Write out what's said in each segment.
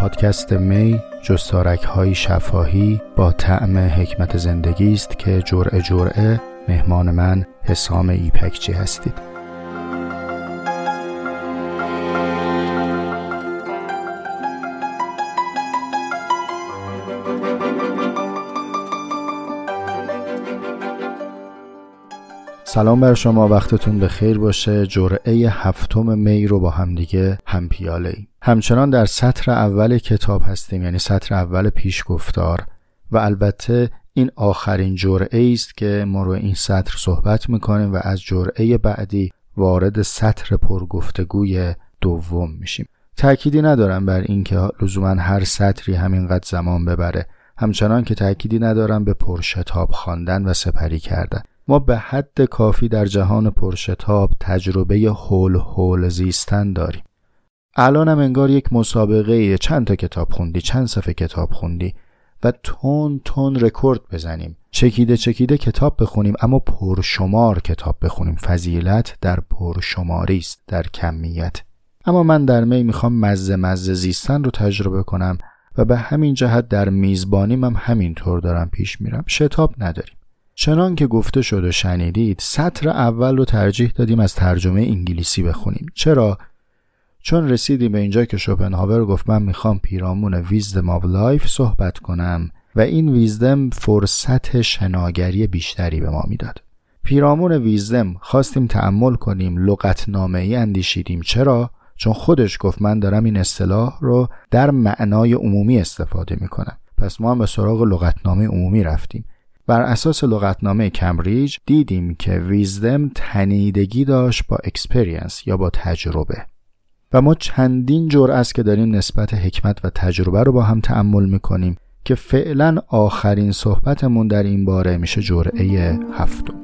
پادکست می جستارک های شفاهی با طعم حکمت زندگی است که جرعه جرعه مهمان من حسام ایپکچی هستید. سلام بر شما وقتتون به خیر باشه. جرعه هفتم می رو با همدیگه هم پیاله ای. همچنان در سطر اول کتاب هستیم یعنی سطر اول پیشگفتار. و البته این آخرین جرعه است که ما رو این سطر صحبت می‌کنیم و از جرعه بعدی وارد سطر پرگفتگوی دوم میشیم. تأکیدی ندارم بر اینکه لزوما هر سطری همینقدر زمان ببره. همچنان که تأکیدی ندارم به پرشتاب خواندن و سپری کردن. ما به حد کافی در جهان پرشتاب تجربه هول هول زیستن داریم. الانم انگار یک مسابقه چند تا کتاب خوندی چند صفحه کتاب خوندی و تند تند رکورد بزنیم. چکیده چکیده کتاب بخونیم اما پرشمار کتاب بخونیم. فضیلت در پرشماری است در کمیت. اما من در می می‌خوام مزه مزه زیستن رو تجربه کنم و به همین جهت در میزبانیم هم همینطور دارم پیش میرم. شتاب نداریم. چنان که گفته شد و شنیدید سطر اول رو ترجیح دادیم از ترجمه انگلیسی بخونیم. چرا؟ چون رسیدیم به اینجا که شوپنهاور گفت من می‌خوام پیرامون wisdom of life صحبت کنم و این wisdom فرصت شناگری بیشتری به ما می‌داد. پیرامون wisdom خواستیم تأمل کنیم لغتنامه ای اندیشیدیم. چرا؟ چون خودش گفت من دارم این اصطلاح رو در معنای عمومی استفاده می‌کنم. پس ما هم به سراغ لغتنامه عمومی رفتیم. بر اساس لغتنامه کمبریج دیدیم که wisdom تنیدگی داشت با experience یا با تجربه. و ما چندین جور است که داریم نسبت حکمت و تجربه رو با هم تأمل می‌کنیم که فعلا آخرین صحبتمون در این باره میشه جرعه هفتم.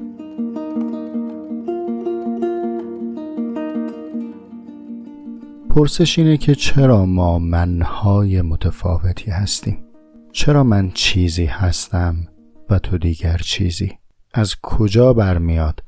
پرسش اینه که چرا ما منهای متفاوتی هستیم؟ چرا من چیزی هستم و دیگر چیزی. از کجا برمیاد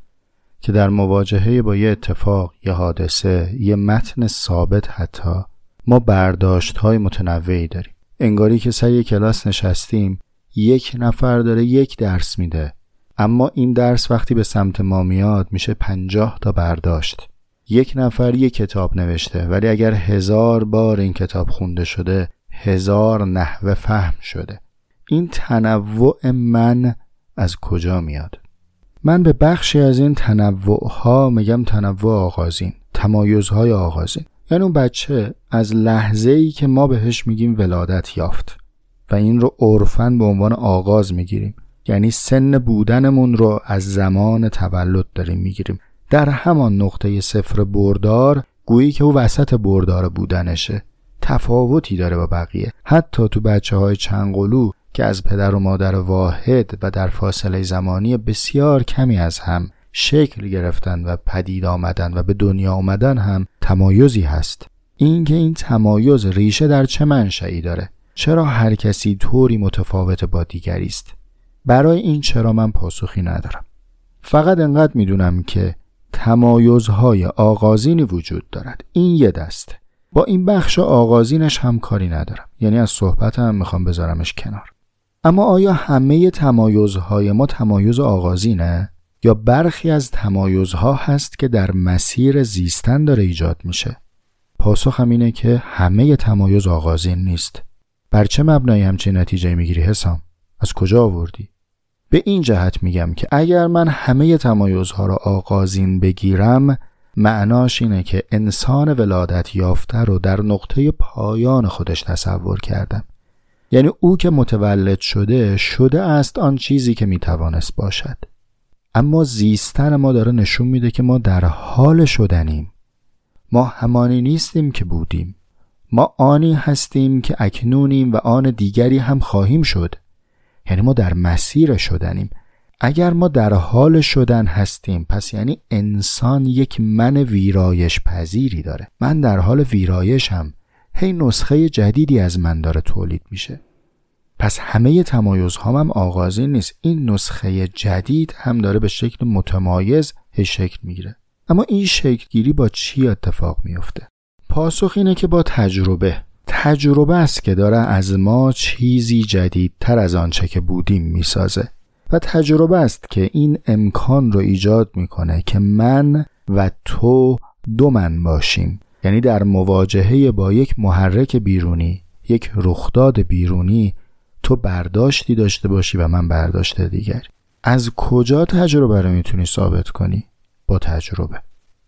که در مواجهه با یه اتفاق یه حادثه یه متن ثابت حتی ما برداشت های متنوعی داریم. انگاری که سر کلاس نشستیم یک نفر داره یک درس میده. اما این درس وقتی به سمت ما میاد میشه پنجاه تا برداشت. یک نفر یک کتاب نوشته ولی اگر هزار بار این کتاب خونده شده هزار نحوه فهم شده. این تنوع من از کجا میاد؟ من به بخشی از این تنوع ها میگم تنوع آغازین تمایزهای آغازین. یعنی اون بچه از لحظه ای که ما بهش میگیم ولادت یافت و این رو عرفن به عنوان آغاز می‌گیریم. یعنی سن بودنمون رو از زمان تولد داریم می‌گیریم. در همان نقطه صفر بردار گویی که او وسط بردار بودنشه. تفاوتی داره با بقیه. حتی تو بچه های چنگلو که از پدر و مادر واحد و در فاصله زمانی بسیار کمی از هم شکل گرفتن و پدید آمدن و به دنیا آمدن هم تمایزی هست. اینکه این تمایز ریشه در چه منشئی داره؟ چرا هر کسی طوری متفاوت با دیگری است؟ برای این چرا من پاسخی ندارم. فقط انقدر می‌دونم که تمایزهای آغازینی وجود دارد. این یه دسته با این بخش آغازینش هم کاری ندارم. یعنی از صحبتم می‌خوام بذارمش کنار. اما آیا همه تمایزهای ما تمایز آغازینه؟ یا برخی از تمایزها هست که در مسیر زیستن داره ایجاد میشه؟ پاسخم اینه که همه تمایز آغازین نیست. بر چه مبنای همچین نتیجه می‌گیری حسام؟ از کجا آوردی؟ به این جهت میگم که اگر من همه تمایزها را آغازین بگیرم معناش اینه که انسان ولادت یافته رو در نقطه پایان خودش تصور کردم یعنی او که متولد شده شده است آن چیزی که می‌توانست باشد. اما زیستن ما داره نشون میده که ما در حال شدنیم. ما همانی نیستیم که بودیم. ما آنی هستیم که اکنونیم و آن دیگری هم خواهیم شد. یعنی ما در مسیر شدنیم. اگر ما در حال شدن هستیم پس یعنی انسان یک من ویرایش پذیری داره. من در حال ویرایشم. هی نسخه جدیدی از من داره تولید میشه. پس همه تمایزها هم آغازی نیست. این نسخه جدید هم داره به شکل متمایز هی شکل می‌گیره. اما این شکل گیری با چی اتفاق میفته؟ پاسخ اینه که با تجربه. تجربه است که داره از ما چیزی جدیدتر از آنچه که بودیم می‌سازه. و تجربه است که این امکان رو ایجاد می‌کنه که من و تو دو من باشیم. یعنی در مواجهه با یک محرک بیرونی یک رخداد بیرونی تو برداشتی داشته باشی و من برداشت دیگر از کجا تجربه رو می‌تونی ثابت کنی؟ با تجربه.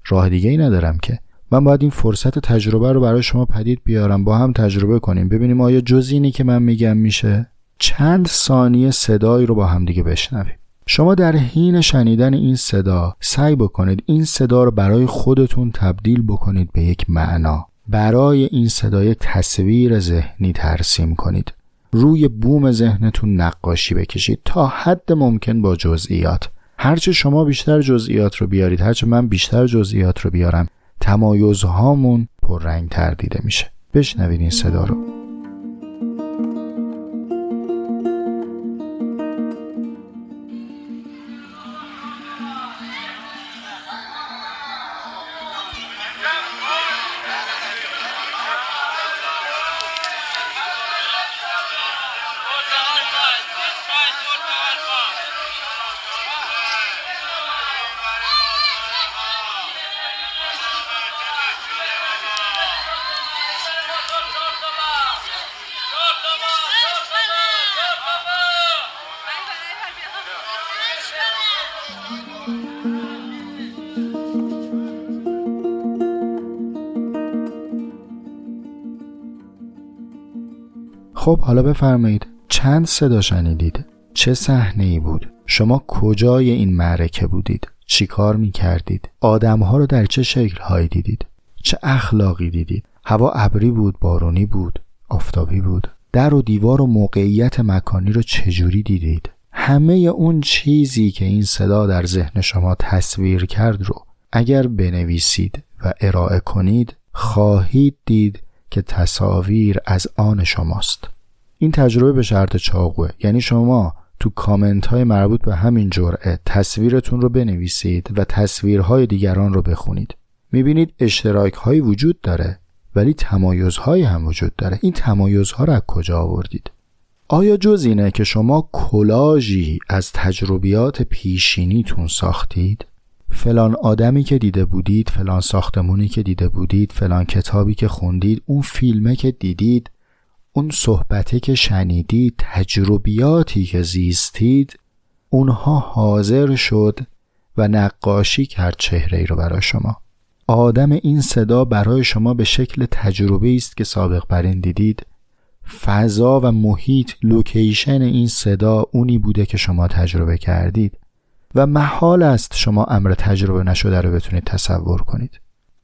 راه دیگه ای ندارم که. من باید این فرصت تجربه رو برای شما پدید بیارم با هم تجربه کنیم. ببینیم آیا جز اینی که من میگم میشه؟ چند ثانیه صدایی رو با هم دیگه بشنویم. شما در حین شنیدن این صدا سعی بکنید این صدا رو برای خودتون تبدیل بکنید به یک معنا. برای این صدای تصویر ذهنی ترسیم کنید. روی بوم ذهنتون نقاشی بکشید تا حد ممکن با جزئیات. هرچه شما بیشتر جزئیات رو بیارید هرچه من بیشتر جزئیات رو بیارم تمایزهامون پررنگ تر دیده میشه. بشنوید این صدا رو. خب حالا بفرمایید چند صدا شنیدید؟ چه صحنه ای بود؟ شما کجای این معرکه بودید؟ چی کار می کردید آدم ها رو در چه شکل هایی دیدید؟ چه اخلاقی دیدید؟ هوا ابری بود بارونی بود آفتابی بود. در و دیوار و موقعیت مکانی رو چجوری دیدید؟ همه اون چیزی که این صدا در ذهن شما تصویر کرد رو اگر بنویسید و ارائه کنید خواهید دید که تصاویر از آن شماست. این تجربه به شرط چاقوه. یعنی شما تو کامنت های مربوط به همین جرعه تصویرتون رو بنویسید و تصویرهای دیگران رو بخونید. می‌بینید اشتراک هایی وجود داره ولی تمایزهایی هم وجود داره. این تمایزها رو از کجا آوردید؟ آیا جز اینه که شما کلاژی از تجربیات پیشینیتون ساختید؟ فلان آدمی که دیده بودید فلان ساختمونی که دیده بودید فلان کتابی که خوندید اون فیلمه که دیدید اون صحبته که شنیدید تجربیاتی که زیستید اونها حاضر شد و نقاشی کرد چهره ای رو برای شما. آدم این صدا برای شما به شکل تجربه است که سابق بر این دیدید. فضا و محیط لوکیشن این صدا اونی بوده که شما تجربه کردید. و محال است شما امر تجربه نشده رو بتونید تصور کنید.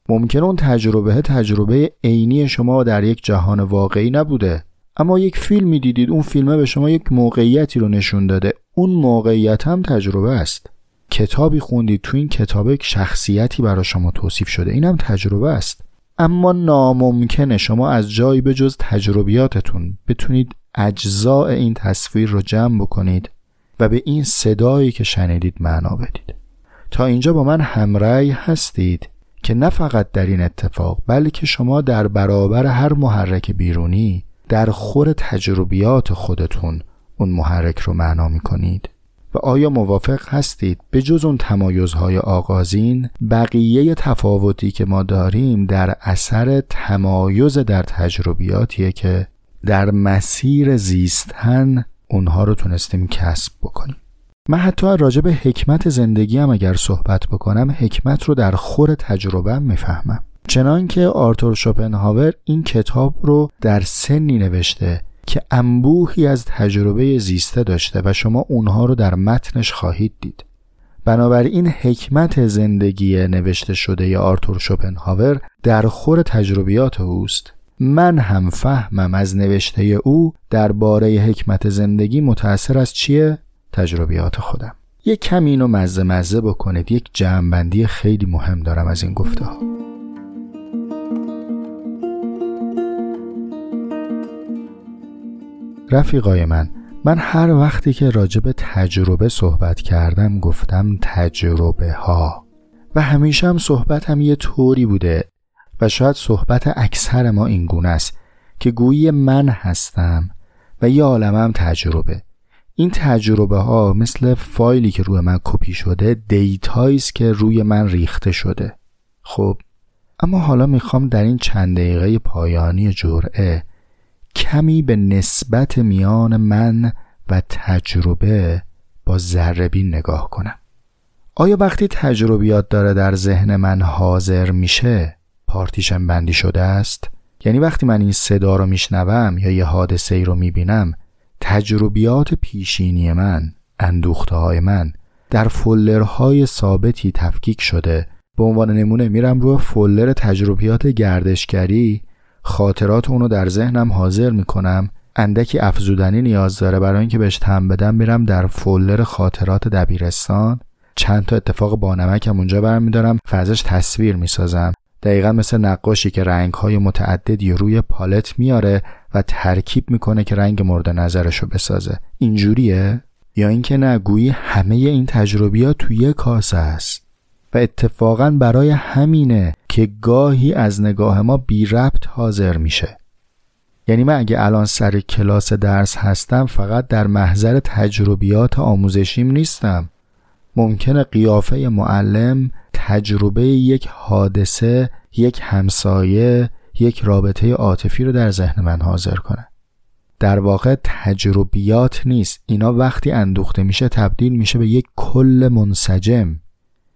ممکن اون تجربه تجربه عینی شما در یک جهان واقعی نبوده. اما یک فیلمی دیدید اون فیلمه به شما یک موقعیتی رو نشون داده. اون موقعیت هم تجربه است. کتابی خوندید تو این کتاب یک شخصیتی برای شما توصیف شده. این هم تجربه است. اما ناممکنه شما از جایی به جز تجربیاتتون بتونید اجزاء این تصویر رو جمع بکنید. و به این صدایی که شنیدید معنا بدید. تا اینجا با من همرأی هستید که نه فقط در این اتفاق بلکه شما در برابر هر محرک بیرونی در خور تجربیات خودتون اون محرک رو معنا می کنید و آیا موافق هستید به جز اون تمایزهای آغازین بقیه تفاوتی که ما داریم در اثر تمایز در تجربیاتیه که در مسیر زیستن اونها رو تونستیم کسب بکنیم. من حتی راجع به حکمت زندگی هم اگر صحبت بکنم حکمت رو در خور تجربه می‌فهمم. چنان که آرتور شوپنهاور این کتاب رو در سنی نوشته که انبوهی از تجربه زیسته داشته و شما اونها رو در متنش خواهید دید. بنابراین حکمت زندگی نوشته شده ی آرتور شوپنهاور در خور تجربیات اوست. من هم فهمم از نوشته او درباره حکمت زندگی متأثر از چیه؟ تجربیات خودم. یک کمی اینو مزه مزه بکنید. یک جمعبندی خیلی مهم دارم از این گفته ها رفیقای من من هر وقتی که راجع به تجربه صحبت کردم گفتم تجربه ها و همیشه هم صحبت هم یه طوری بوده و شاید صحبت اکثر ما این گونه است که گویی من هستم و یه عالمم تجربه. این تجربه ها مثل فایلی که روی من کپی شده دیتایی که روی من ریخته شده. خب اما حالا می‌خوام در این چند دقیقه پایانی جرعه کمی به نسبت میان من و تجربه با ذربین نگاه کنم. آیا وقتی تجربیات داره در ذهن من حاضر میشه؟ پارتیشن بندی شده است؟ یعنی وقتی من این صدا رو میشنوم یا یه حادثه ای رو می‌بینم تجربیات پیشینی من اندوخته های من در فولرهای ثابتی تفکیک شده. به عنوان نمونه میرم روی فولر تجربیات گردشگری. خاطرات اونو در ذهنم حاضر می‌کنم. اندکی افزودنی نیاز داره. برای اینکه بهش تم بدم میرم در فولر خاطرات دبیرستان. چند تا اتفاق بانمکم اونجا برمیدارم. فازش تصویر می‌سازم. دقیقا مثل نقاشی که رنگ های متعددی روی پالت میاره و ترکیب می‌کنه که رنگ مورد نظرشو بسازه. اینجوریه؟ یا اینکه نه گویی همه این تجربیات توی کاسه است. و اتفاقا برای همینه که گاهی از نگاه ما بی ربط حاضر میشه. یعنی من اگه الان سر کلاس درس هستم فقط در محضر تجربیات آموزشیم نیستم. ممکنه قیافه معلم تجربه یک حادثه یک همسایه یک رابطه عاطفی رو در ذهن من حاضر کنه. در واقع تجربیات نیست. اینا وقتی اندوخته میشه تبدیل میشه به یک کل منسجم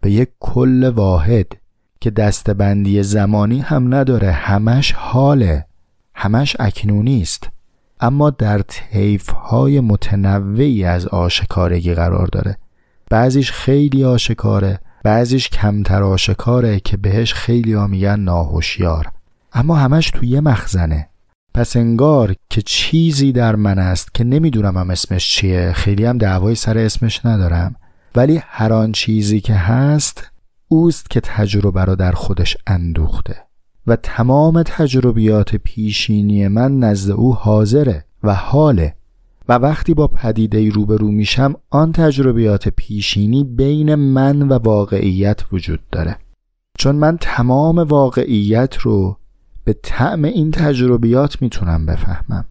به یک کل واحد که دستبندی زمانی هم نداره همش حاله همش اکنونی است اما در طیف های متنوعی از آشکارگی قرار داره. بعضیش خیلی آشکاره بعضیش کمتر آشکاره که بهش خیلی ها میگن ناهوشیار. اما همش توی یه مخزنه. پس انگار که چیزی در من است که نمی‌دونم هم اسمش چیه. خیلی هم دعوای سر اسمش ندارم. ولی هر آن چیزی که هست اوست که تجربه رو در خودش اندوخته. و تمام تجربیات پیشینی من نزد او حاضره و حاله. و وقتی با پدیده روبرو میشم آن تجربیات پیشینی بین من و واقعیت وجود داره. چون من تمام واقعیت رو به طعم این تجربیات می‌تونم بفهمم.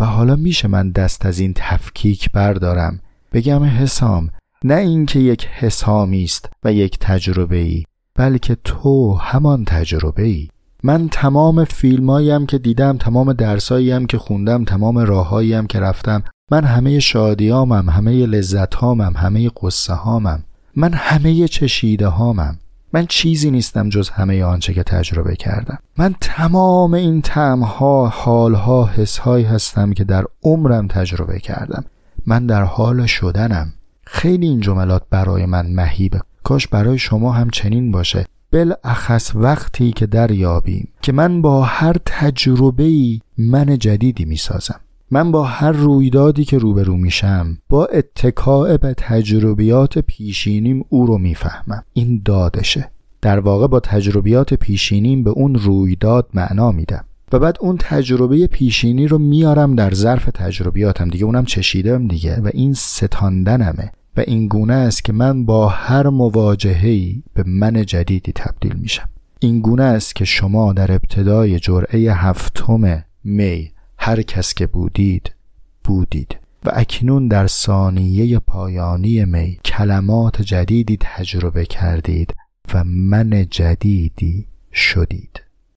و حالا میشه من دست از این تفکیک بردارم. بگم حسام نه اینکه یک حسامی است و یک تجربه ای بلکه تو همان تجربه ای من تمام فیلماییم که دیدم تمام درساییم که خوندم تمام راههاییم که رفتم من همه شادیامم همه لذتهامم همه قصه هامم من همه چشیده هامم من چیزی نیستم جز همه آنچه که تجربه کردم. من تمام این تعمها حالها حسهایی هستم که در عمرم تجربه کردم. من در حال شدنم. خیلی این جملات برای من مهیبه. کاش برای شما هم چنین باشه. بالاخص وقتی که دریابیم که من با هر تجربه من جدیدی می‌سازم. من با هر رویدادی که روبرو میشم با اتکاع به تجربیات پیشینیم او رو می‌فهمم. این دادشه. در واقع با تجربیات پیشینیم به اون رویداد معنا میدم. و بعد اون تجربه پیشینی رو میارم در ظرف تجربیاتم. دیگه اونم چشیدم دیگه و این ستاندنمه. و این گونه است که من با هر مواجهه‌ای به من جدیدی تبدیل میشم. این گونه است که شما در ابتدای جرعه هفتم می هر کس که بودید بودید و اکنون در ثانیه پایانی می کلمات جدیدی تجربه کردید و من جدیدی شدید.